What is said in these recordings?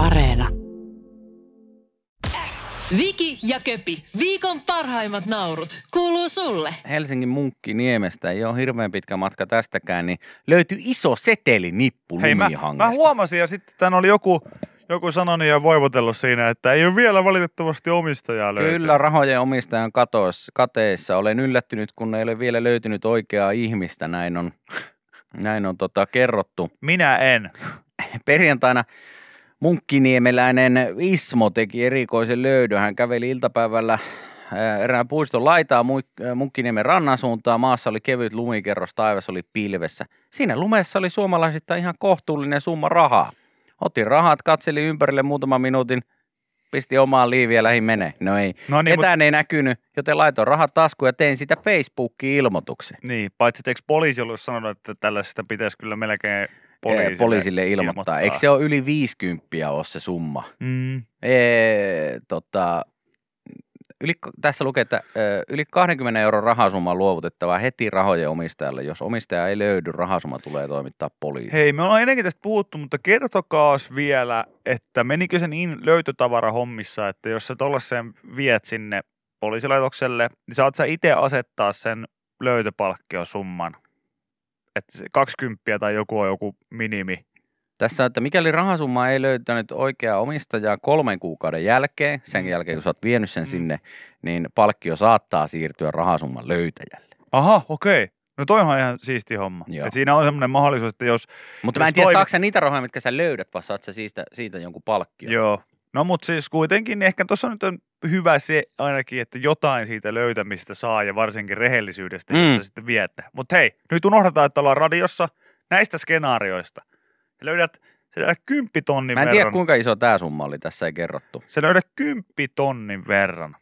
Areena. Viki ja Köpi, viikon parhaimmat naurut, kuuluu sulle. Helsingin Munkkiniemestä ei ole hirveän pitkä matka tästäkään, niin löytyi iso setelinippu Hei, mä, mä huomasin ja sitten tän oli joku, joku sanonut ja voivotellut siinä, että ei ole vielä valitettavasti omistajaa löytynyt. Kyllä, rahojen omistajan katois, kateessa. Olen yllättynyt, kun ei ole vielä löytynyt oikeaa ihmistä. Näin on, näin on tota, kerrottu. Minä en. Perjantaina munkkiniemeläinen Ismo teki erikoisen löydön. Hän käveli iltapäivällä ää, erään puiston laitaa ää, Munkkiniemen rannan suuntaan. Maassa oli kevyt lumikerros, taivas oli pilvessä. Siinä lumessa oli suomalaisittain ihan kohtuullinen summa rahaa. Otin rahat, katseli ympärille muutaman minuutin, pisti omaan liiviä ja lähin menee. No ei, No niin, ketään ei näkynyt, joten laitoin rahat taskuun ja tein sitä Facebookiin ilmoituksen. Niin, paitsi että eikö poliisi ollut sanonut, että tällaisesta pitäisi kyllä melkein poliisille, Poliisille, ilmoittaa. ilmoittaa. Eikö se ole yli 50 ole se summa? Mm. Ee, tota, yli, tässä lukee, että yli 20 euron rahasumma luovutettava heti rahojen omistajalle. Jos omistaja ei löydy, rahasumma tulee toimittaa poliisille. Hei, me ollaan ennenkin tästä puhuttu, mutta kertokaas vielä, että menikö se niin löytötavarahommissa, että jos sä tollasen viet sinne poliisilaitokselle, niin saat sä itse asettaa sen löytöpalkkiosumman. Että se 20 tai joku on joku minimi. Tässä että mikäli rahasumma ei löytänyt oikeaa omistajaa kolmen kuukauden jälkeen, sen jälkeen kun sä oot vienyt sen Mm. sinne, niin palkkio saattaa siirtyä rahasumman löytäjälle. Aha, okei. No toihan on ihan siisti homma. Joo. Et siinä on semmoinen mahdollisuus, että jos... Mutta mä Jos en tiedä, toimi- saako niitä rahoja, mitkä sä löydät, vai saat sä siitä, siitä jonkun palkkion? Joo. No mutta siis kuitenkin ehkä tuossa nyt on hyvä se ainakin, että jotain siitä löytämistä saa ja varsinkin rehellisyydestä, Mm. sitten viet ne. Mutta hei, nyt unohdetaan, että ollaan radiossa näistä skenaarioista. Sä löydät, sä löydät kymppitonnin Mä en tiedä, verran. kuinka iso tämä summa oli, tässä ei kerrottu. Sä löydät kymppitonnin verran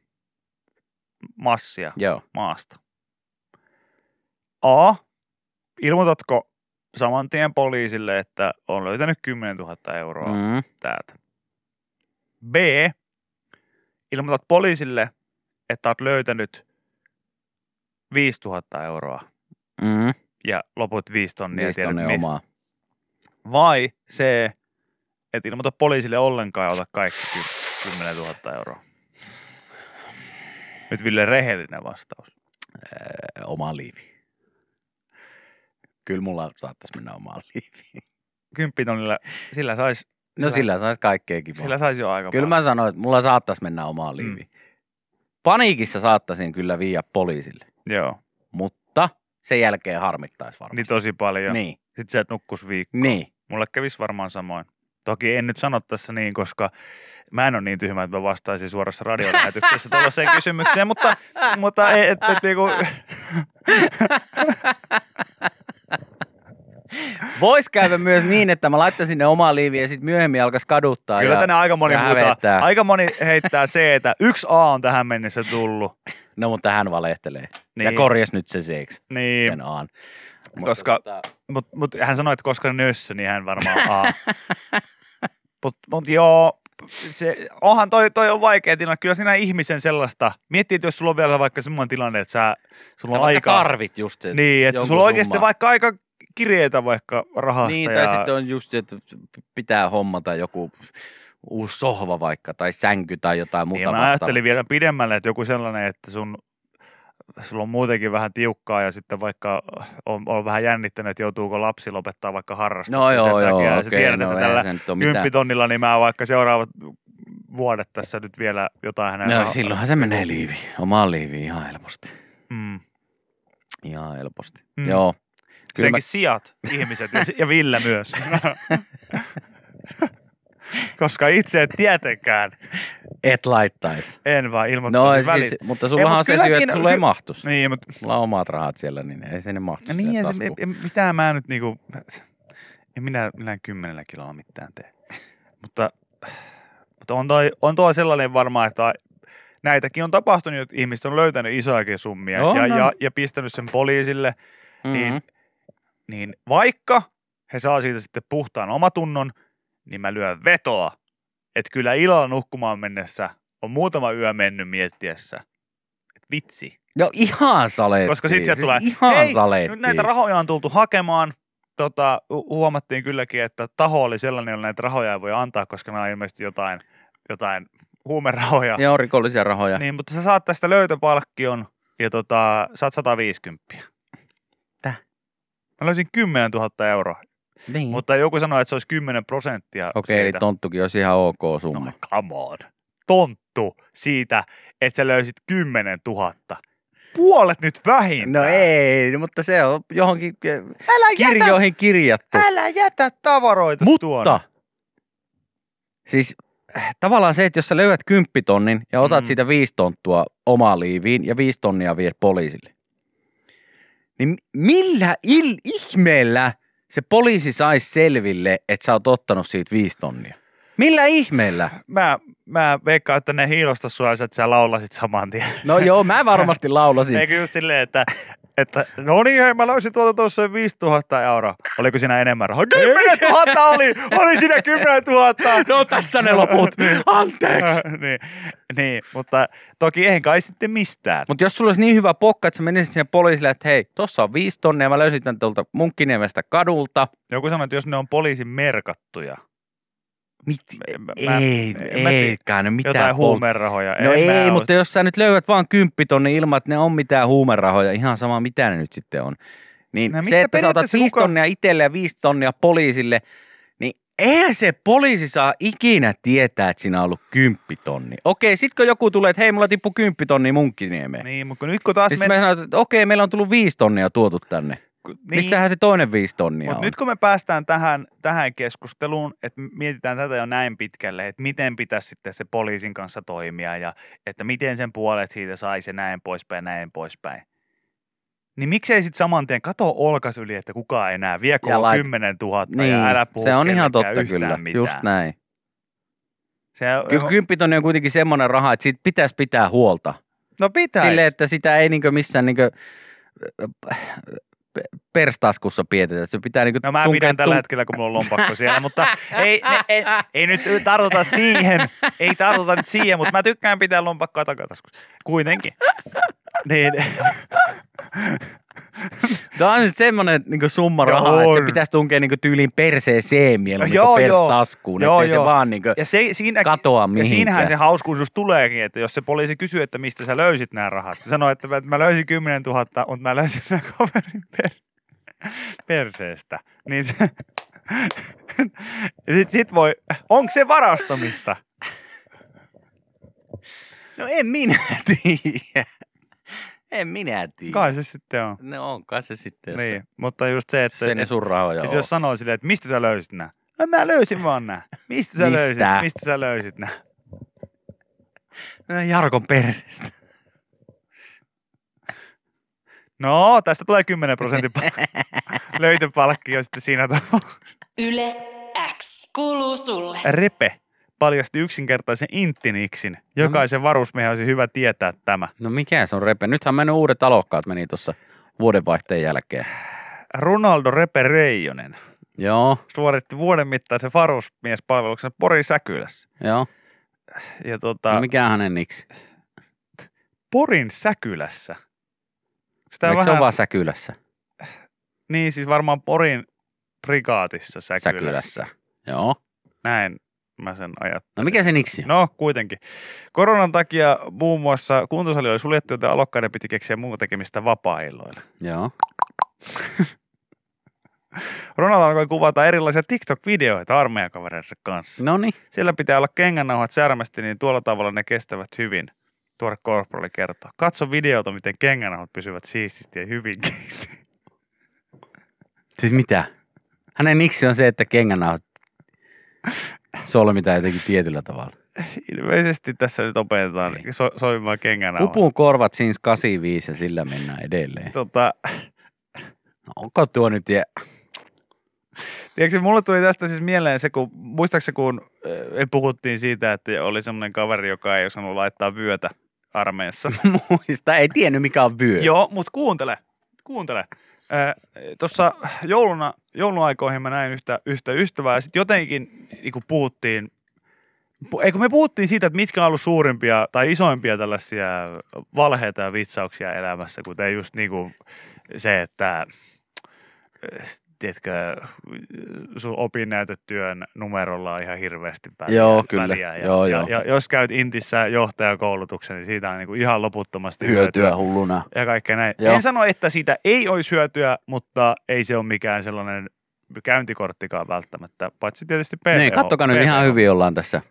massia Joo. maasta. A. Ilmoitatko saman tien poliisille, että on löytänyt 10 000 euroa Mm. täältä. B. Ilmoitat poliisille, että olet löytänyt 5000 euroa Mm. ja loput 5 tonnia. Viisi tiedät tonne missä. omaa. Vai C. Et ilmoita poliisille ollenkaan ja ota kaikki ky- 10 000 euroa. Nyt Ville rehellinen vastaus. Ö, omaan liiviin. Kyllä mulla saattaisi mennä omaan liiviin. 10 tonnilla, sillä saisi No sillä saisi kaikkea kivaa. sillä sais jo aika Kyllä paljon. mä sanoin, että mulla saattaisi mennä omaan liiviin. Paniikissa saattaisin kyllä viiä poliisille, Joo, mutta sen jälkeen harmittaisi varmaan. niin tosi paljon. Niin, Sitten sä et nukkus viikkoa. niin. Mulle kävisi varmaan samoin. Toki en nyt sano tässä niin, koska mä en ole niin tyhmä, että mä vastaisin suorassa radiolähetyksessä tuollaiseen kysymykseen, mutta, mutta ei, et, et, niinku, Vois käydä myös niin, että mä laittaisin ne omaan liiviin ja sitten myöhemmin alkaisi kaduttaa. kyllä ja, tänne aika moni hävettää. Aika moni heittää se, että yksi A on tähän mennessä tullut. No mutta hän valehtelee. Niin. Ja korjas nyt se seksi, Niin, sen aan. Mutta Koska- tota, mutta mut hän sanoi, että koska nössö, niin hän varmaan A. Mutta mut joo, se, onhan toi, toi on vaikea tilanne. Kyllä siinä ihmisen sellaista, miettii, että jos sulla on vielä vaikka semmoinen tilanne, että sä, sulla sä on aika... tarvit just se Niin, että sulla on oikeasti vaikka aika kirjeitä vaikka rahasta. Niin, ja... tai sitten on just, että pitää hommata joku uusi sohva vaikka, tai sänky tai jotain muuta niin, mä ajattelin vielä pidemmälle, että joku sellainen, että sun sulla on muutenkin vähän tiukkaa ja sitten vaikka on, on vähän jännittänyt, että joutuuko lapsi lopettaa vaikka harrastuksen No joo, sen joo, takia. ja sä tiedät, no että tällä kymppitonnilla, niin mä vaikka seuraavat vuodet tässä nyt vielä jotain hänen No rah- silloinhan se menee liiviin, omaan liiviin ihan helposti. Mm. Ihan helposti. Mm. Joo. Kyllä Senkin mä, sijat, ihmiset ja, ja Ville myös. Koska itse et tietenkään et laittaisi. en vaan No ilmoittaisin väliin. siis, mutta sulla mut on se syy, siinä- että sulla ei ky- mahtus. Niin, mutta Mulla on omat rahat siellä, niin ei sinne mahtu Ja siihen niin, se, ei- mitä mä nyt niinku, en minä millään kymmenellä kilolla mitään tee. mutta, mutta on, toi, on tuo sellainen varmaan, että näitäkin on tapahtunut, että ihmiset on löytänyt isojakin summia On, ja, on. ja, ja pistänyt sen poliisille, niin, Mhm. Niin vaikka he saa siitä sitten puhtaan omatunnon, niin mä lyön vetoa, että kyllä illalla nukkumaan mennessä on muutama yö mennyt miettiessä, että vitsi, No ihan saletti. koska sitten sieltä siis tulee, Ihan hei, nyt näitä rahoja on tultu hakemaan, tota, hu- huomattiin kylläkin, että taho oli sellainen, jolla näitä rahoja ei voi antaa, koska nämä on ilmeisesti jotain, jotain huumerahoja. Joo, rikollisia rahoja. Niin, mutta sä saat tästä löytöpalkkion ja tota, saat 150. Mä löysin 10 000 euroa, Niin. mutta joku sanoi, että se olisi 10 prosenttia Okei, eli siitä. tonttukin olisi ihan ok No, summa. come on. Tonttu siitä, että sä löysit 10 000. Puolet nyt vähintään. No ei, mutta se on johonkin eh, Älä jätä, kirjoihin kirjattu. älä jätä tavaroita tuonne. Mutta, siis äh, tavallaan se, että jos sä löydät kymppitonnin ja otat Mm. siitä viisi tonttua omaan liiviin ja viisi tonnia viet poliisille, niin millä il, ihmeellä se poliisi saisi selville, että sä oot ottanut siitä viisi tonnia? Millä ihmeellä? Mä, mä veikkaan, että ne hiilosta sua, että sä laulasit saman tien. No joo, mä varmasti laulasin. Eikö just silleen, että, että no niin, hei, mä löysin tuolta tuossa 5000 euroa. Oliko siinä enemmän rahaa? 10 000 oli! Oli siinä 10 000! No tässä ne loput. Anteeksi. niin, niin, mutta toki eihän kai sitten mistään. Mutta jos sulla olisi niin hyvä pokka, että sä menisit sinne poliisille, että hei, tossa on viisi tonnia, mä löysin tän tuolta Munkkiniemestä kadulta. Joku sanoi, että jos ne on poliisin merkattuja, Mit? Mä- mä- ei, mä eikä ne mitään. jotain pol- huumerahoja. No mä ei, oo- mutta jos sä nyt löydät vaan kymppitonni ilman, että ne on mitään huumerahoja, ihan sama mitä ne nyt sitten on. Niin No no, se, että sä otat viisi kuka- tonnia itselle ja viisi tonnia poliisille, niin eihän se poliisi saa ikinä tietää, että siinä on ollut kymppitonni. Okei, sit kun joku tulee, että hei, mulla tippu kymppitonni munkkiniemeen. Niin, mutta nyt kun taas... niin sitten me sanotaan, että okei, meillä on tullut viisi tonnia tuotu tänne. Niin. Missähän se toinen viisi tonnia on? nyt kun me päästään tähän, tähän keskusteluun, että mietitään tätä jo näin pitkälle, että miten pitäisi sitten se poliisin kanssa toimia ja että miten sen puolet siitä saisi ja näin poispäin, näin poispäin. Niin miksei sitten saman tien kato olkas yli, että kukaan ei näe, vie koko lait- 10 000 niin, ja älä puhu se on ihan totta kyllä, mitään. just näin. Se, Kyllä kymppitonni on kuitenkin semmoinen raha, että siitä pitäisi pitää huolta. no pitäisi. Silleen, että sitä ei niinkö missään niinkö perstaskussa pidetä. että Se pitää niinkö No mä pidän tällä tunk- hetkellä, kun mulla on lompakko siellä, mutta ei, ne, ei, ei nyt tartuta siihen, ei tartuta nyt siihen, mutta mä tykkään pitää lompakkoa takataskussa. Kuitenkin. Niin, Tämä on nyt semmoinen niin summa rahaa, että se pitäisi tunkea niin tyyliin perseeseen mieluummin Joo, kuin joo. perstaskuun, Joo, ettei joo. se vaan niin ja se, siinä, katoa ja mihinkään. siinähän se hauskuus just tuleekin, että jos se poliisi kysyy, että mistä sä löysit nämä rahat. Sanoi, että mä löysin 10 000, mutta mä löysin nämä kaverin per, perseestä. Niin se, sit, sit voi, onko se varastamista? No en minä tiedä. En minä tiedä. Kai se sitten on. No onkaan se sitten, jos Niin, mutta just se, että, se ne sun rahoja että on. jos sanoo silleen, että mistä sä löysit nämä? No mä löysin vaan nämä. Mistä sä Mistä? löysit? Mistä sä löysit nämä? No, Jarkon perseestä. No, tästä tulee 10 prosentin löytöpalkkio sitten siinä tapauksessa. Yle X kuuluu sulle. Repe paljasti yksinkertaisen intiniksin. Jokaisen varusmiehen olisi hyvä tietää tämä. No mikä se on repe? Nythän mennyt uudet alokkaat meni tuossa vuodenvaihteen jälkeen. Ronaldo Repe Reijonen Joo, suoritti vuoden mittaisen varusmiespalveluksen Porin Säkylässä. joo. Ja tota, No mikä hänen niksi? Porin Säkylässä. Sitä Eikö se ole vaan Säkylässä? Niin, siis varmaan Porin prikaatissa Säkylässä. Säkylässä. Joo. Näin mä sen ajattelin. No mikä se niksi? No kuitenkin. Koronan takia muun muassa kuntosali oli suljettu, joten alokkaiden piti keksiä muuta tekemistä vapaa-illoilla. Joo. Ronaldo alkoi kuvata erilaisia TikTok-videoita armeijakavereidensa kanssa. No niin. Siellä pitää olla kengännauhat särmästi, niin tuolla tavalla ne kestävät hyvin. Tuore korporali kertoo. Katso videota, miten kengännauhat pysyvät siististi ja hyvin. Siis mitä? Hänen niksi on se, että kengänauhat solmitaan jotenkin tietyllä tavalla. Ilmeisesti tässä nyt opetetaan Niin. so- soimaan kengännauhat. Pupun korvat siis 85 ja sillä mennään edelleen. Tota, No, onko tuo nyt ja... Tiedätkö, mulle tuli tästä siis mieleen se, kun muistaakseni kun äh, puhuttiin siitä, että oli semmoinen kaveri, joka ei osannut laittaa vyötä armeijassa. Muista, ei tiennyt mikä on vyö. Joo, mutta kuuntele, kuuntele. Tuossa jouluna, jouluaikoihin mä näin yhtä, yhtä ystävää ja sitten jotenkin niin puhuttiin, pu- eikö me puhuttiin siitä, että mitkä on ollut suurimpia tai isoimpia tällaisia valheita ja vitsauksia elämässä, kuten just niin kuin se, että tiedätkö, sun opinnäytetyön numerolla on ihan hirveästi väliä. Joo, kyllä. väliä. Ja, Joo, ja, joo. Ja, jos käyt Intissä johtajakoulutuksen, niin siitä on niin kuin ihan loputtomasti Hyötyä hulluna. ja kaikkea näin. Joo. En sano, että siitä ei olisi hyötyä, mutta ei se ole mikään sellainen käyntikorttikaan välttämättä, paitsi tietysti PVO. Niin, kattokaa nyt PVO. ihan hyvin ollaan tässä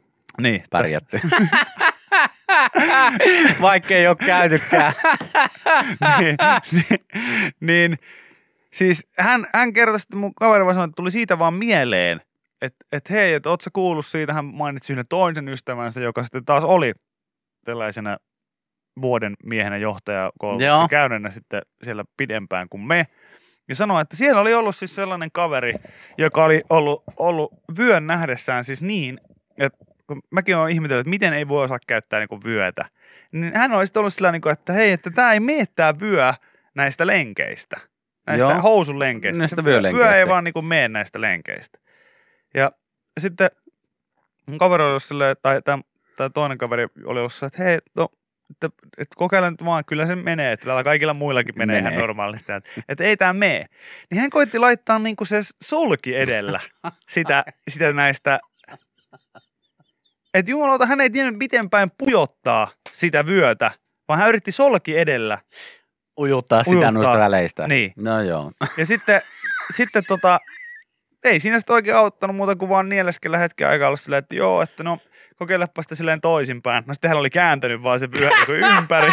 Niin, pärjätty. Vaikka ei ole käytykään. niin, niin, niin, siis hän, hän kertoi, että mun kaveri vaan sanoi, että tuli siitä vaan mieleen, että, että hei, että ootko kuullut siitä, hän mainitsi yhden toisen ystävänsä, joka sitten taas oli tällaisena vuoden miehenä johtajakoulutuksen Joo. käynnänä sitten siellä pidempään kuin me. Ja sanoi, että siellä oli ollut siis sellainen kaveri, joka oli ollut, ollut vyön nähdessään siis niin, että kun mäkin olen ihmetellyt, että miten ei voi osaa käyttää niin vyötä. Niin hän oli sitten ollut sillä niin kuin, että hei, että tämä ei mene tämä vyö näistä lenkeistä. Näistä Joo. housun lenkeistä. Näistä vyölenkeistä. Vyö ei vaan niin kuin mene näistä lenkeistä. Ja sitten mun kaveri oli silleen, tai, tai toinen kaveri oli ollut että hei, no, että, että kokeile nyt vaan, kyllä se menee, että täällä kaikilla muillakin menee, menee. Ihan normaalisti, että, että ei tämä mene. Niin hän koitti laittaa niinku se solki edellä sitä, sitä näistä, että jumalauta, hän ei tiennyt miten päin pujottaa sitä vyötä, vaan hän yritti solki edellä. Ujuttaa sitä Ujuttaa. noista väleistä. Niin. No joo. Ja sitten, sitten tota, ei siinä sitten oikein auttanut muuta kuin vaan nieleskellä hetken aikaa olla silleen, että joo, että no kokeilepa sitä silleen toisinpäin. No sitten hän oli kääntänyt vaan se vyö niin ympäri.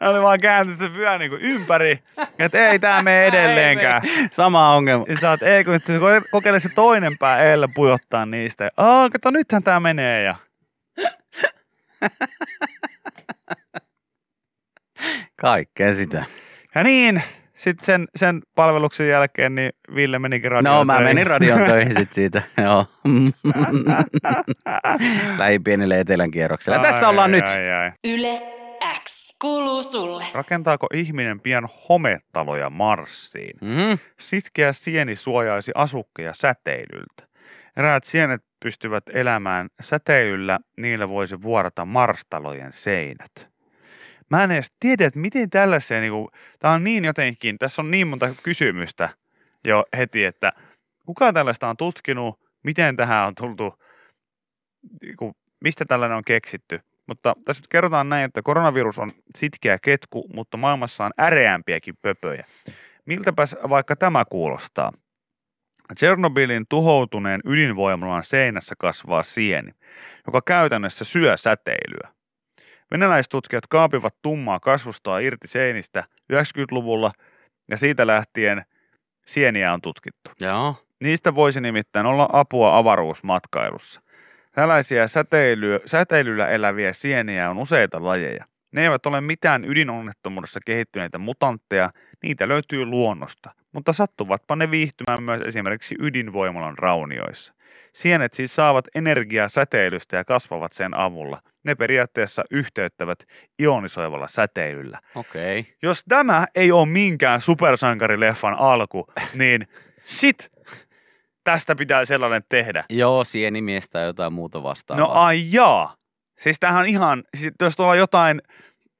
Hän oli vaan kääntänyt se vyö niin ympäri, että ei tämä mene edelleenkään. Sama ongelma. Ja sä oot, ei kun kokeile se toinen pää eellä pujottaa niistä. Aa, kato nythän tää menee ja Kaikkea sitä. Ja niin, sitten sen, sen palveluksen jälkeen niin Ville menikin radioon No mä töihin. menin radion töihin sit siitä. Joo. Lähin pienelle etelän kierrokselle. Ja tässä Ai, ollaan ai, nyt. Ai, ai. Yle X kuuluu sulle. Rakentaako ihminen pian hometaloja Marsiin? Mm-hmm. Sitkeä sieni suojaisi asukkeja säteilyltä. Eräät sienet pystyvät elämään säteilyllä, niillä voisi vuorata marstalojen seinät. Mä en edes tiedä, että miten tällaiseen, niin kuin, tämä on niin jotenkin, tässä on niin monta kysymystä jo heti, että kuka tällaista on tutkinut, miten tähän on tultu, niin kuin, mistä tällainen on keksitty. Mutta tässä nyt kerrotaan näin, että koronavirus on sitkeä ketku, mutta maailmassa on äreämpiäkin pöpöjä. Miltäpäs vaikka tämä kuulostaa? Tchernobylin tuhoutuneen ydinvoimalan seinässä kasvaa sieni, joka käytännössä syö säteilyä. Venäläistutkijat kaapivat tummaa kasvustoa irti seinistä 90-luvulla ja siitä lähtien sieniä on tutkittu. Joo. Niistä voisi nimittäin olla apua avaruusmatkailussa. Tällaisia säteilyä, säteilyllä eläviä sieniä on useita lajeja. Ne eivät ole mitään ydinonnettomuudessa kehittyneitä mutantteja, niitä löytyy luonnosta, mutta sattuvatpa ne viihtymään myös esimerkiksi ydinvoimalan raunioissa. Sienet siis saavat energiaa säteilystä ja kasvavat sen avulla. Ne periaatteessa yhteyttävät ionisoivalla säteilyllä. Okei. Okay. Jos tämä ei ole minkään supersankarileffan alku, niin sit tästä pitää sellainen tehdä. Joo, sienimies tai jotain muuta vastaavaa. No ai jaa. Siis tämähän on ihan, siis jos tuolla jotain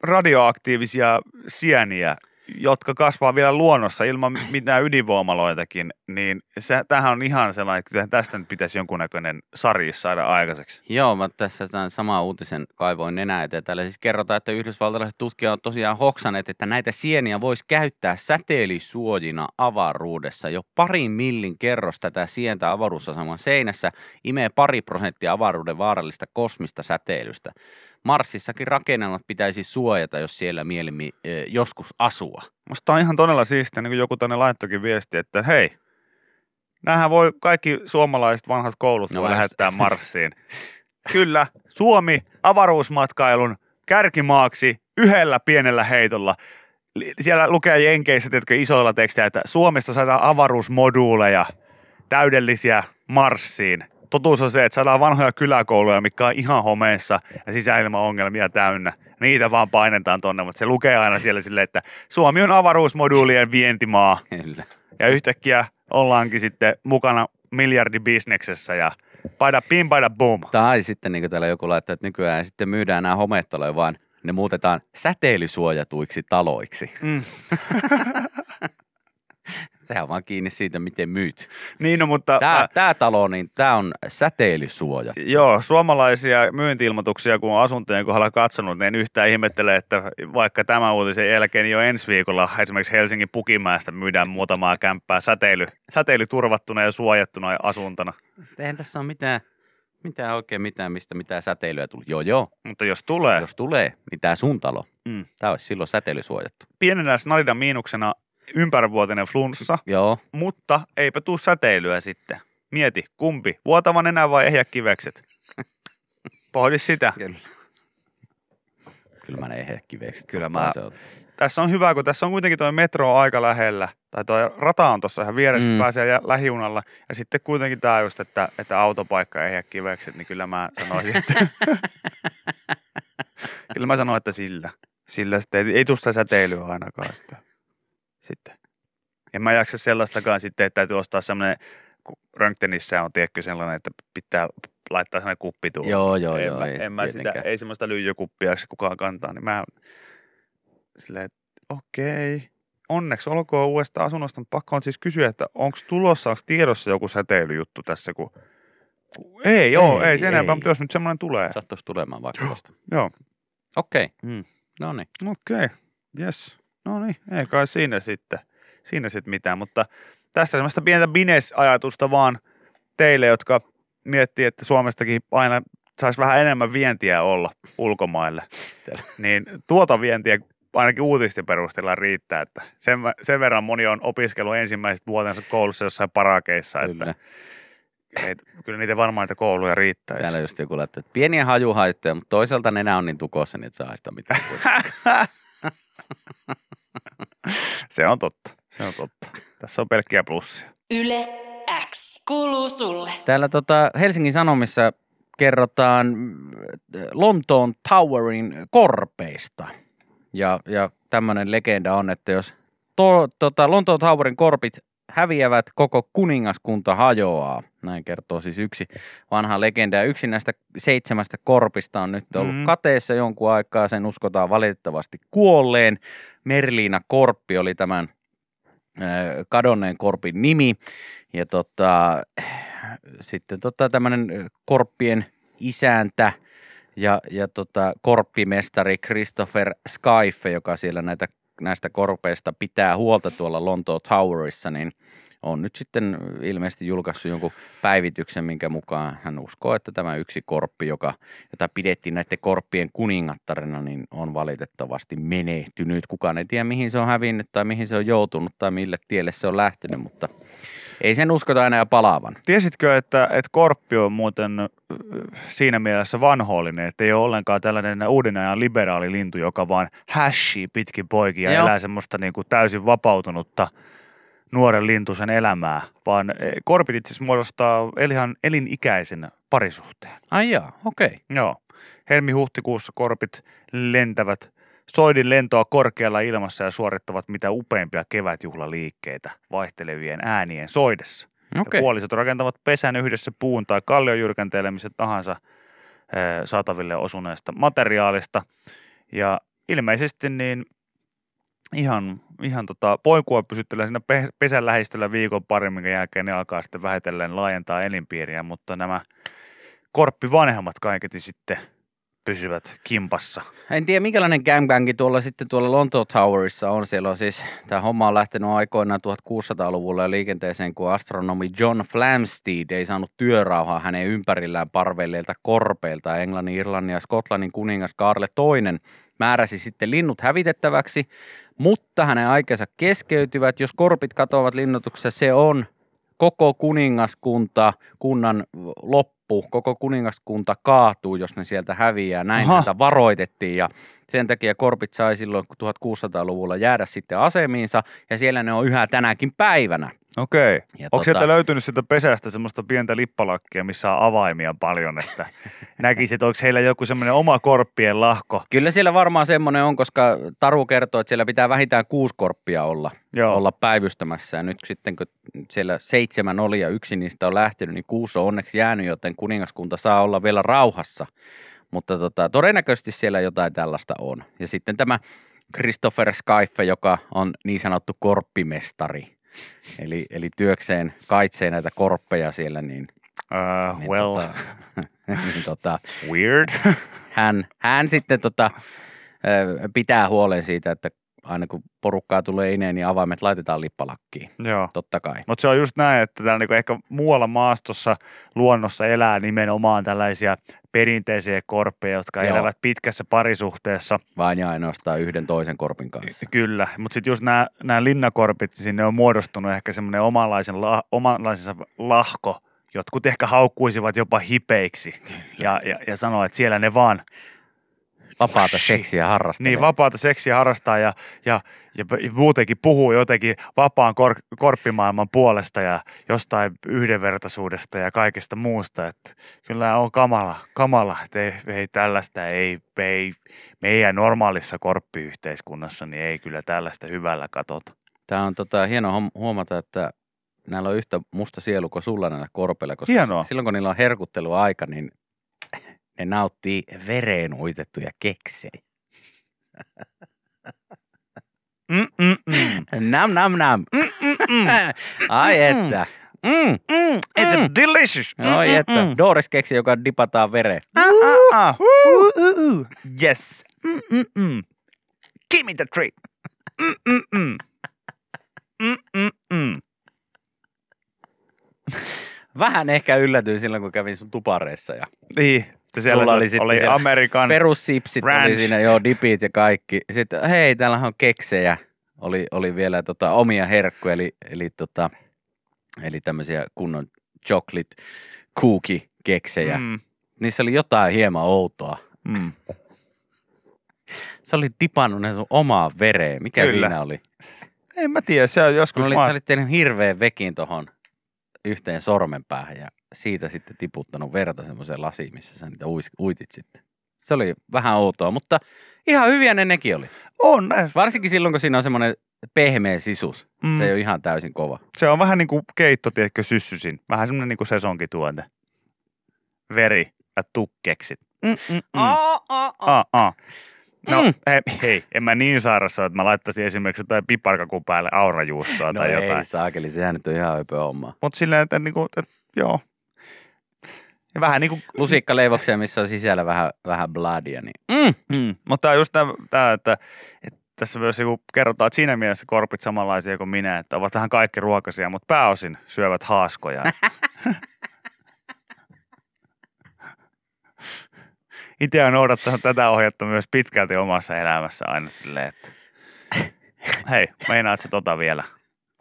radioaktiivisia sieniä, jotka kasvaa vielä luonnossa ilman mitään ydinvoimaloitakin, niin se, tämähän on ihan sellainen, että tästä nyt pitäisi jonkunnäköinen sarja saada aikaiseksi. Joo, mä tässä tämän saman uutisen kaivoin nenä eteen. Täällä siis kerrotaan, että yhdysvaltalaiset tutkijat on tosiaan hoksaneet, että näitä sieniä voisi käyttää säteilysuojina avaruudessa. Jo parin millin kerros tätä sientä avaruusaseman seinässä imee pari prosenttia avaruuden vaarallista kosmista säteilystä. Marsissakin rakennelmat pitäisi suojata, jos siellä mielimmin eh, joskus asua. Musta on ihan todella siistiä, niin kuin joku tänne laittokin viesti, että hei, näähän voi kaikki suomalaiset vanhat koulut No voi just- lähettää Marsiin. Kyllä, Suomi avaruusmatkailun kärkimaaksi yhdellä pienellä heitolla. Siellä lukee Jenkeissä tietkö isoilla teksteillä, että Suomesta saadaan avaruusmoduuleja täydellisiä Marsiin. Totuus on se, että saadaan vanhoja kyläkouluja, mikä on ihan homeessa ja sisäilmaongelmia täynnä. Niitä vaan painetaan tonne, mutta se lukee aina siellä silleen, että Suomi on avaruusmoduulien vientimaa. Kyllä. Ja yhtäkkiä ollaankin sitten mukana miljardibisneksessä ja paida pim, paida boom. Tai sitten niin kuin täällä joku laittaa, että nykyään sitten myydään nämä hometaloja, vaan ne muutetaan säteilysuojatuiksi taloiksi. Mm. Sehän vaan kiinni siitä, miten myyt. Niin, no, mutta Tää, mä- tää talo, niin tää on säteilysuoja. Joo, suomalaisia myyntiilmoituksia, kun on asuntojen kohdalla katsonut, niin en yhtään ihmettele, että vaikka tämän uutisen jälkeen niin jo ensi viikolla esimerkiksi Helsingin Pukimäestä myydään muutamaa kämppää säteily, säteilyturvattuna ja suojattuna asuntona. Eihän tässä ole mitään, mitään oikein mitään, mistä mitään säteilyä tuli. Joo, joo. Mutta jos tulee, Jos tulee, niin tää sun talo. Mm. Tää olisi silloin säteilysuojattu. pienenä snadidan miinuksena ympärivuotinen flunssa, Joo. mutta eipä tuu säteilyä sitten. Mieti, kumpi, vuotavan enää vai ehjä kivekset? Pohdi sitä. Kyllä. Kyllä mä ne ehjä kiveksi. Kyllä mä-. Tässä on hyvä, kun tässä on kuitenkin tuo metro aika lähellä, tai tuo rata on tuossa ihan vieressä, Mm. pääsee lähijunalla, ja sitten kuitenkin tämä just, että, että autopaikka ei jää kivekset, niin kyllä mä sanoisin, että kyllä mä sanoin, että sillä, sillä sitten ei, ei tule sitä säteilyä ainakaan sitä. Sitten. En mä jaksa sellaistakaan sitten, että täytyy ostaa semmoinen, kun röntgenissä on tiedätkö sellainen, että pitää laittaa sellainen kuppi tuohon. Joo, joo, en joo. Mä, ei en mä sitä, ei semmoista lyijykuppia jaksa kukaan kantaa, niin mä silleen, että okei. Onneksi olkoon uudesta asunnosta, mutta pakko on siis kysyä, että onko tulossa, onko tiedossa joku säteilyjuttu tässä, kun, kun ei joo, Ei, ei, se enempää, ei. mutta jos nyt semmoinen tulee. Sattuisi tulemaan vaikka. Joo, Okei. Mm. No niin. okei, yes. No niin, ei kai siinä sitten, siinä sitten mitään, mutta tässä semmoista pientä bines-ajatusta vaan teille, jotka miettii, että Suomestakin aina saisi vähän enemmän vientiä olla ulkomaille. niin tuota vientiä ainakin uutisten perusteella riittää, että sen, sen verran moni on opiskellut ensimmäiset vuotensa koulussa jossain parakeissa, Kyllä. että ei, kyllä niitä varmaan niitä kouluja riittäisi. Täällä just joku laittaa, että pieniä hajuhaittoja, mutta toisaalta nenä on niin tukossa, niin et saa sitä mitään. Se on totta, se on totta. Tässä on pelkkiä plussia. Yle X kuuluu sulle. Täällä tota Helsingin Sanomissa kerrotaan mm, Lontoon Towerin korpeista. Ja, ja tämmöinen legenda on, että jos to, tota, Lontoon Towerin korpit häviävät, koko kuningaskunta hajoaa. Näin kertoo siis yksi vanha legenda. Ja yksi näistä seitsemästä korpista on nyt ollut mm. kateessa jonkun aikaa. Sen uskotaan valitettavasti kuolleen. Merliina Korppi oli tämän kadonneen korpin nimi. Ja tota, sitten tota, tämmöinen korppien isäntä ja, ja tota, korppimestari Christopher Skyfe, joka siellä näitä, näistä korpeista pitää huolta tuolla Lontoon Towerissa, niin on nyt sitten ilmeisesti julkaissut jonkun päivityksen, minkä mukaan hän uskoo, että tämä yksi korppi, joka, jota pidettiin näiden korppien kuningattarena, niin on valitettavasti menehtynyt. Kukaan ei tiedä, mihin se on hävinnyt tai mihin se on joutunut tai mille tielle se on lähtenyt, mutta ei sen uskota enää palaavan. Tiesitkö, että, että korppi on muuten siinä mielessä vanhollinen, että ei ole ollenkaan tällainen uuden ajan liberaali lintu, joka vaan hashii pitkin poikia ja elää semmoista niin kuin täysin vapautunutta nuoren lintusen elämää, vaan eh, korpit itse asiassa muodostaa ihan elinikäisen parisuhteen. Ai jaa, okei. Joo. Helmi-huhtikuussa korpit lentävät soidin lentoa korkealla ilmassa ja suorittavat mitä upeimpia kevätjuhlaliikkeitä vaihtelevien äänien soidessa. Okei. Ja puolisot rakentavat pesän yhdessä puun tai kalliojyrkänteelle missä tahansa eh, saataville osuneesta materiaalista. Ja ilmeisesti niin ihan, ihan tota, poikua pysyttelee siinä pe- pesän lähistöllä viikon pari, minkä jälkeen ne alkaa sitten vähitellen laajentaa elinpiiriä, mutta nämä korppivanhemmat kaiketi sitten pysyvät kimpassa. En tiedä, minkälainen gangbängi tuolla sitten tuolla Lontoon Towerissa on. Siellä on siis, tämä homma on lähtenyt aikoinaan 1600-luvulla liikenteeseen, kun astronomi John Flamsteed ei saanut työrauhaa hänen ympärillään parveilleilta korpeilta. Englannin, Irlannin ja Skotlannin kuningas Karle II määräsi sitten linnut hävitettäväksi, mutta hänen aikansa keskeytyvät. Jos korpit katoavat linnoituksessa, se on koko kuningaskunta, kunnan loppu, koko kuningaskunta kaatuu, jos ne sieltä häviää. Näin Aha. näitä varoitettiin ja sen takia korpit sai silloin 1600-luvulla jäädä sitten asemiinsa ja siellä ne on yhä tänäkin päivänä. Okei. Ja Onko tota- sieltä löytynyt sitä pesästä semmoista pientä lippalakkia, missä on avaimia paljon, että näkisit, että onko heillä joku semmoinen oma korppien lahko? Kyllä siellä varmaan semmoinen on, koska Taru kertoo, että siellä pitää vähintään kuusi korppia olla, Joo. olla päivystämässä. Ja nyt sitten kun siellä seitsemän oli ja yksi niistä on lähtenyt, niin kuusi on onneksi jäänyt, joten kuningaskunta saa olla vielä rauhassa. Mutta tota, todennäköisesti siellä jotain tällaista on. Ja sitten tämä Christopher Skyfe, joka on niin sanottu korppimestari. Eli, eli työkseen kaitsee näitä korppeja siellä, niin, Uh, niin, well, tota, niin tota, weird. hän, hän sitten tota, pitää huolen siitä, että aina kun porukkaa tulee ineen, niin avaimet laitetaan lippalakkiin. Joo. Totta kai. Mutta se on just näin, että täällä niinku ehkä muualla maastossa luonnossa elää nimenomaan tällaisia perinteisiä korppeja, jotka Joo. elävät pitkässä parisuhteessa. Vain ja ainoastaan yhden toisen korpin kanssa. Kyllä, mutta sitten just nämä linnakorpit, sinne on muodostunut ehkä semmoinen omanlaisen la, omanlaisensa lahko. Jotkut ehkä haukkuisivat jopa hipeiksi ja, ja, ja sanoo, että siellä ne vaan Vapaata seksiä harrastelee. niin vapaata seksiä harrastaa ja, ja, ja, ja muutenkin puhuu jotenkin vapaan kor, korppimaailman puolesta ja jostain yhdenvertaisuudesta ja kaikesta muusta. Että kyllä on kamala, kamala että ei, ei tällaista, ei, ei meidän normaalissa korppiyhteiskunnassa, niin ei kyllä tällaista hyvällä katsota. Tämä on tota, hieno huomata, että näillä on yhtä musta sielu kuin sulla näillä korpeilla, koska Hienoa. silloin kun niillä on herkutteluaika, niin ne nauttii vereen uitettuja keksejä. Mm-mm-mm. Nam nam nam. Mm-mm-mm. Ai että. Mm. Mm, it's Mm. delicious. Ai että. Doris keksi, joka dipataan vereen. Ah, ah, ah. Uh. Yes. Mm-mm-mm. Give me the treat. Mm-mm-mm. Mm-mm-mm. Vähän ehkä yllätyin silloin, kun kävin sun tupareissa ja Niin, että siellä Sulla oli oli, sitten oli siellä Amerikan... perussipsit oli Ranch. siinä, joo, dipit ja kaikki. Sitten hei, täällä on keksejä. Oli, oli vielä tota, omia herkkuja, eli, eli, tota, eli tämmöisiä kunnon chocolate cookie keksejä. Mm. Niissä oli jotain hieman outoa. mm. Se oli dipannut ne sun omaa vereen. Mikä Kyllä. siinä oli? En mä tiedä, se on joskus... Oli, mä- sä olit tehnyt hirveän vekin tohon yhteen sormenpäähän ja siitä sitten tiputtanut verta semmoiseen lasiin, missä sä niitä uitit sitten. Se oli vähän outoa, mutta ihan hyviä ne nekin oli. On. Varsinkin silloin, kun siinä on semmoinen pehmeä sisus. Mm. Se ei ole ihan täysin kova. Se on vähän niin kuin keitto, tiedätkö, syssysin. Vähän semmoinen niin kuin sesonkituote. Veri ja tukkeksit. Mm, mm, mm. Ah, ah. No Mm. hei, hei, en mä niin sairassa, että mä laittaisin esimerkiksi jotain piparkakun päälle aurajuustoa No tai ei jotain. saakeli, sehän nyt on ihan höpö homma. Mutta silleen, että, niinku, että joo. Ja vähän niin kuin, Lusikkaleivoksia, missä on sisällä vähän, vähän bloodia, niin mm. mm. mutta tää on just tämä, että, että tässä myös joku kerrotaan, että siinä mielessä korpit samanlaisia kuin minä, että ovat vähän kaikki ruokaisia, mutta pääosin syövät haaskoja. Itse olen noudattanut tätä ohjetta myös pitkälti omassa elämässä aina silleen, että hei, meinaat se tota vielä?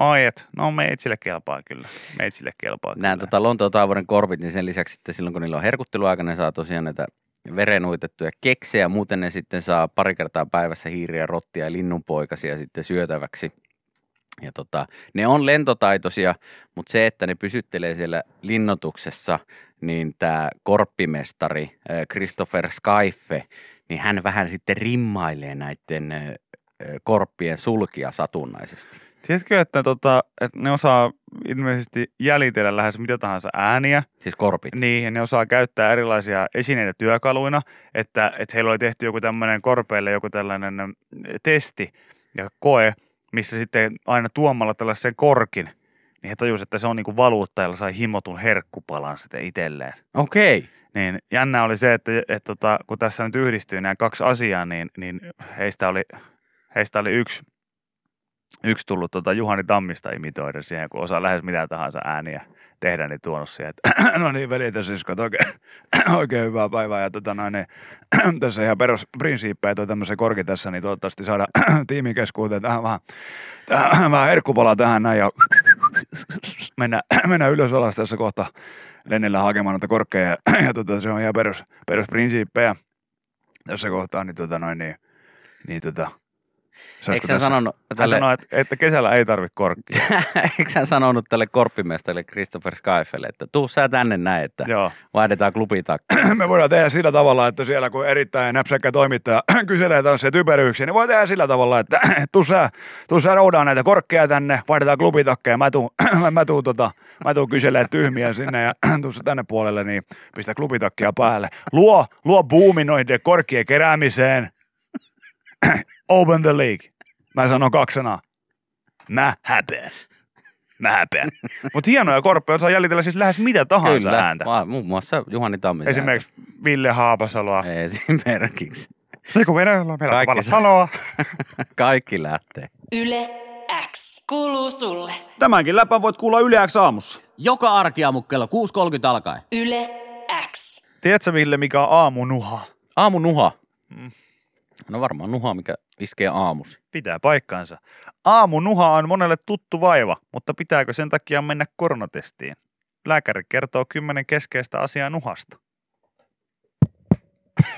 Ai et, no meitsille kelpaa kyllä, meitsille kelpaa nämä kyllä. tota, Lontoon taavuuden korpit, niin sen lisäksi sitten silloin, kun niillä on herkutteluaika, ne saa tosiaan näitä verenuitettuja keksejä. Muuten ne sitten saa pari kertaa päivässä hiiriä, rottia ja linnunpoikasia sitten syötäväksi. Ja tota, ne on lentotaitoisia, mutta se, että ne pysyttelee siellä linnotuksessa, niin tämä korppimestari äh, Christopher Skyfe, niin hän vähän sitten rimmailee näiden äh, korppien sulkia satunnaisesti. Tiedätkö, että, tota, että ne osaa ilmeisesti jäljitellä lähes mitä tahansa ääniä, Siis korpit. niin ja ne osaa käyttää erilaisia esineitä työkaluina, että, että heillä oli tehty joku tämmöinen korpeille joku tällainen testi ja koe, missä sitten aina tuomalla tällaisen korkin, niin he tajusivat, että se on niinku valuutta, jolla sai himotun herkkupalan sitten itselleen. Okei. Niin jännä oli se, että, että, tota, kun tässä nyt yhdistyy nämä kaksi asiaa, niin, niin heistä, oli, heistä oli yksi, yksi tullut tota Juhani Tammista imitoida siihen, kun osaa lähes mitä tahansa ääniä tehdä, niin tuonut siihen, että no niin, veljet ja siskot, oikein, oikein hyvää päivää. Ja tota noin, niin, tässä ihan perusprinsiippejä toi tämmöisen korki tässä, niin toivottavasti saada tiimin keskuuteen tähän vähän, tähän, vähän herkkupalaa tähän näin ja mennä, mennä ylös alas tässä kohta lennellä hakemaan noita korkkeja ja, ja tota, se on ihan perus, perusprinsiippejä tässä kohtaa, niin, tota, noin, niin, niin saisiko Eikö sä sanonut Hän tälle, sanoi, että, että kesällä ei tarvitse korkkia. eikö sä sanonut tälle korppimestalle Christopher Skyfelle, että tuu sä tänne näin, että Joo. vaihdetaan klubitakki. Me voidaan tehdä sillä tavalla, että siellä kun erittäin näpsäkkä toimittaja kyselee tällaisia typeryyksiä, niin voi tehdä sillä tavalla, että tuu sä, tuu sä roudaan näitä korkkeja tänne, vaihdetaan klubitakkeja, mä tuun, mä tuun, tota, mä tuun kyselee tyhmiä sinne ja tuu sä tänne puolelle, niin pistä klubitakkia päälle. Luo, luo buumi noiden korkkien keräämiseen. Open the league. Mä sanon kaksi sanaa. Mä häpeän. mä häpeän. Mutta hienoja korppeja saa jäljitellä siis lähes mitä tahansa Kyllä, ääntä. Va- muun muassa Juhani Tammisen Esimerkiksi Ville Haapasaloa. ääntä. Esimerkiksi. Niin kuin Venäjällä meillä on Kaikki se- sanoa. Kaikki lähtee. Yle X kuuluu sulle. Tämänkin läpän voit kuulla Yle X aamussa. Joka arkiaamu kello 6.30 alkaen. Yle X. Tiedätkö Ville, mikä on aamunuha? Aamu nuha. Mm. No varmaan nuha, mikä iskee aamusi. Pitää paikkaansa. Aamunuha on monelle tuttu vaiva, mutta pitääkö sen takia mennä koronatestiin? Lääkäri kertoo kymmenen keskeistä asiaa nuhasta.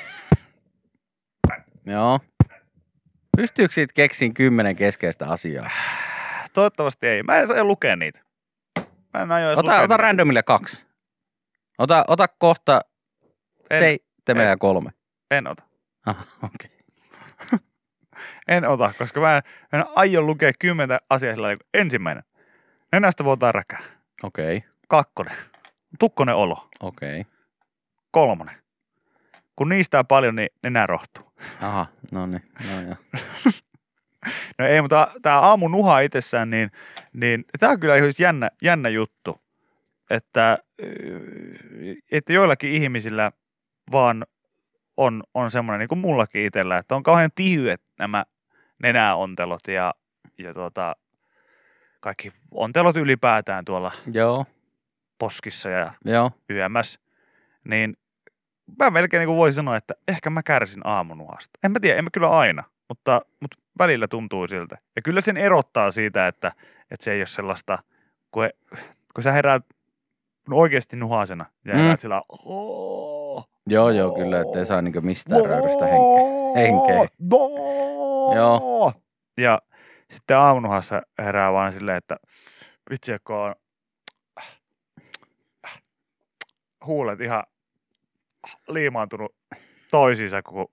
Joo. Pystyykö siitä keksiin kymmenen keskeistä asiaa? Toivottavasti ei. Mä en saa lukea niitä. Mä en aio Ota, ota randomille kaksi. Ota, ota kohta En- seitsemän en. ja kolme. En ota. Aha, okei. En ota, koska mä en, en aio lukea kymmentä asiaa sillä lailla. Ensimmäinen. Nenästä vuotaa räkää. Okei, Kakkonen. Tukkonen olo. okei. Kolmonen. Kun niistä paljon, niin nenä rohtuu. Aha, no niin. No joo. No ei, mutta tämä aamunuha itsessään, niin, niin tämä on kyllä ihan jännä, jännä juttu, että, että joillakin ihmisillä vaan on, on semmoinen, niin kuin mullakin itsellä, että on kauhean tihyet nämä nenäontelot ja, ja tuota, kaikki ontelot ylipäätään tuolla Joo, poskissa ja joo. YMS, niin mä melkein niin kuin voisin sanoa, että ehkä mä kärsin aamunuhasta. En mä tiedä, en mä kyllä aina, mutta, mutta välillä tuntuu siltä. Ja kyllä sen erottaa siitä, että, että se ei ole sellaista, kun, kun sä heräät oikeasti nuhasena ja Mm. heräät sillä "Oo, Joo, joo, kyllä, ettei saa niinku mistään röyrystä hen- henkeä. Joo. Ja sitten aamunuhassa herää vaan silleen, että vitsi, kun on huulet ihan liimaantunut toisiinsa, kun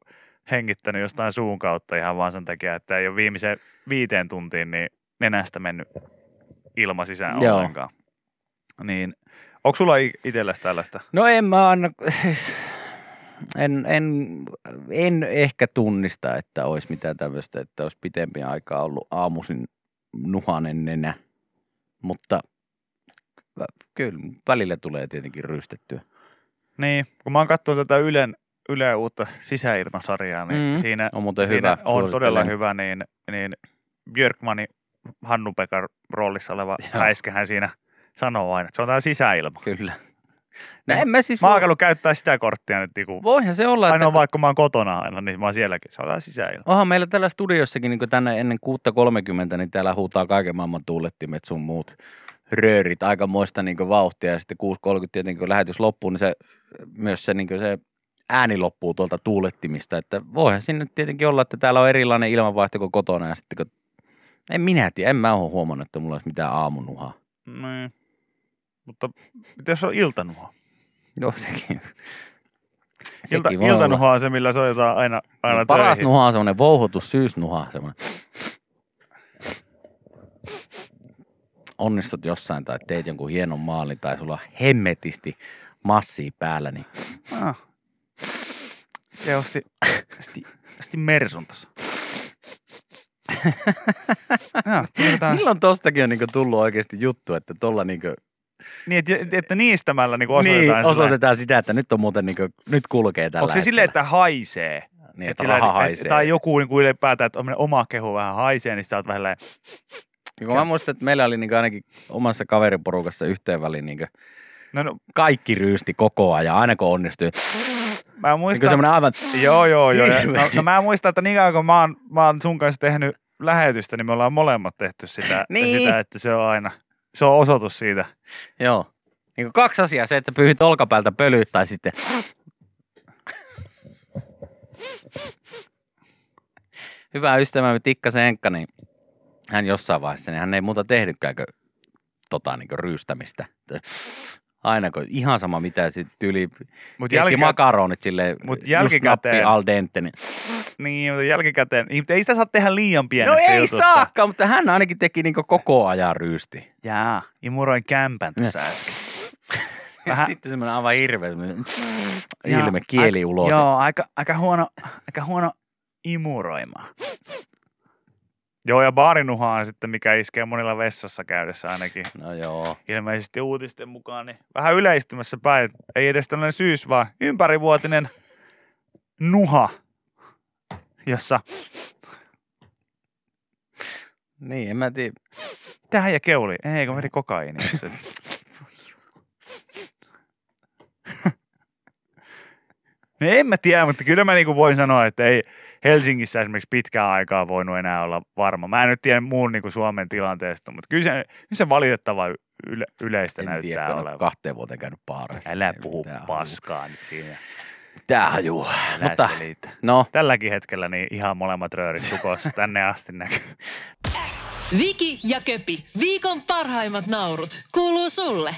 hengittänyt jostain suun kautta ihan vaan sen takia, että ei ole viimeiseen viiteen tuntiin niin nenästä mennyt ilma sisään Joo. ollenkaan. Niin, onko sulla i- itselläsi tällaista? No en mä anna, en, en, en ehkä tunnista, että olisi mitään tämmöistä, että olisi pitempi aikaa ollut aamuisin nuhanen nenä, mutta kyllä välillä tulee tietenkin ryystettyä. Niin, kun mä oon katsonut tätä Ylen, Yle uutta sisäilmasarjaa, niin Mm. siinä, On siinä hyvä, on todella hyvä, niin, niin Björkmanin Hannu-Pekan roolissa oleva Joo. häiskähän siinä sanoo aina, että se on tämä sisäilma. Kyllä. No en mä siis Mä voi, käyttää sitä korttia nyt, niin voihan se olla, että ainoa vaikka mä oon kotona aina, niin mä oon sielläkin. Se on tämä sisäilma. onhan meillä täällä studiossakin niin tänne ennen 6.30, niin täällä huutaa kaiken maailman tuulettimet sun muut röörit aikamoista niin vauhtia ja sitten 6.30 tietenkin kun lähetys loppuu, niin se, myös se, niin se ääni loppuu tuolta tuulettimista, että voihan sinne tietenkin olla, että täällä on erilainen ilmanvaihto kuin kotona ja sitten kun, en minä tiedä, en mä ole huomannut, että mulla olisi mitään aamunuhaa. Niin. Mutta mitä jos on iltanuha? Joo, sekin. Ilta, sekin olla. iltanuha on se, millä soitetaan aina, aina No, paras töihin. nuha on semmoinen vouhotus syysnuha, semmoinen. Onnistut jossain tai teet jonkun hienon maalin tai sulla on hemmetisti massia päällä, niin Ah. Ja osti, osti, osti Mersun. Joo, pidetään- milloin tostakin on niinku tullut oikeasti juttu, että tuolla niinku, niin, että, että niistämällä niin osoitetaan. niin, osoitetaan sitä, että nyt on muuten niinku, nyt kulkee tällä Onko se silleen, että haisee? niin, että sillä- raha haisee. Tai joku niin kuin ylipäätään, että oma kehu vähän haisee, niin sä oot vähän kun mä muistan, että meillä oli niinku ainakin omassa kaveriporukassa yhteen väliin niinku no, no kaikki ryysti koko ajan, aina kun onnistui. mä Niin muistan. semmoinen aivan, Joo, joo, joo. No, no, mä muistan, että niin kauan kun mä oon, mä oon sun kanssa tehnyt lähetystä, niin me ollaan molemmat tehty sitä, Niin. sitä että se on aina, se on osoitus siitä. Joo. Niin kuin kaksi asiaa, se, että pyyhit olkapäältä pölyt tai sitten... Hyvä ystävämme Tikka Senkka, niin hän jossain vaiheessa, niin hän ei muuta tehnytkään kuin tota niin kuin ryystämistä. Aina kun ihan sama mitä, sitten tyyli Mut jälkikä- makaronit silleen, mut just jälkikäteen- nappi al dente, niin Niin, mutta jälkikäteen, ei sitä saa tehdä liian No pienestä ei jutusta. saakaan, mutta hän ainakin teki niin koko ajan ryysti. Jaa, imuroin kämpän tässä äsken. Vähän- Sitten semmoinen aivan hirveä ilme, kieli ulos. Joo, aika, aika, huono, aika huono imuroimaan. Joo, ja baarinuha on sitten, mikä iskee monilla vessassa käydessä ainakin. No joo. Ilmeisesti uutisten mukaan, niin vähän yleistymässä päin. Ei edes tällainen syys, vaan ympärivuotinen nuha, jossa Niin, en mä tiedä. tähän ja keuli. Ei, kun meni kokaiini. No en mä tiedä, mutta kyllä mä niinku voin sanoa, että ei Helsingissä esimerkiksi pitkään aikaa voinut enää olla varma. Mä en nyt tiedä muun niinku Suomen tilanteesta, mutta kyllä se, kyllä se valitettava yle, yleistä En näyttää tiedä, olevan. kahteen vuoteen käynyt baarissa. Älä Ei puhu mitään paskaa nyt siinä. Tää hajuu. Mutta, selitä. no, Tälläkin hetkellä niin ihan molemmat röörit sukossa tänne asti näkyy. Viki ja Köpi, viikon parhaimmat naurut, kuuluu sulle.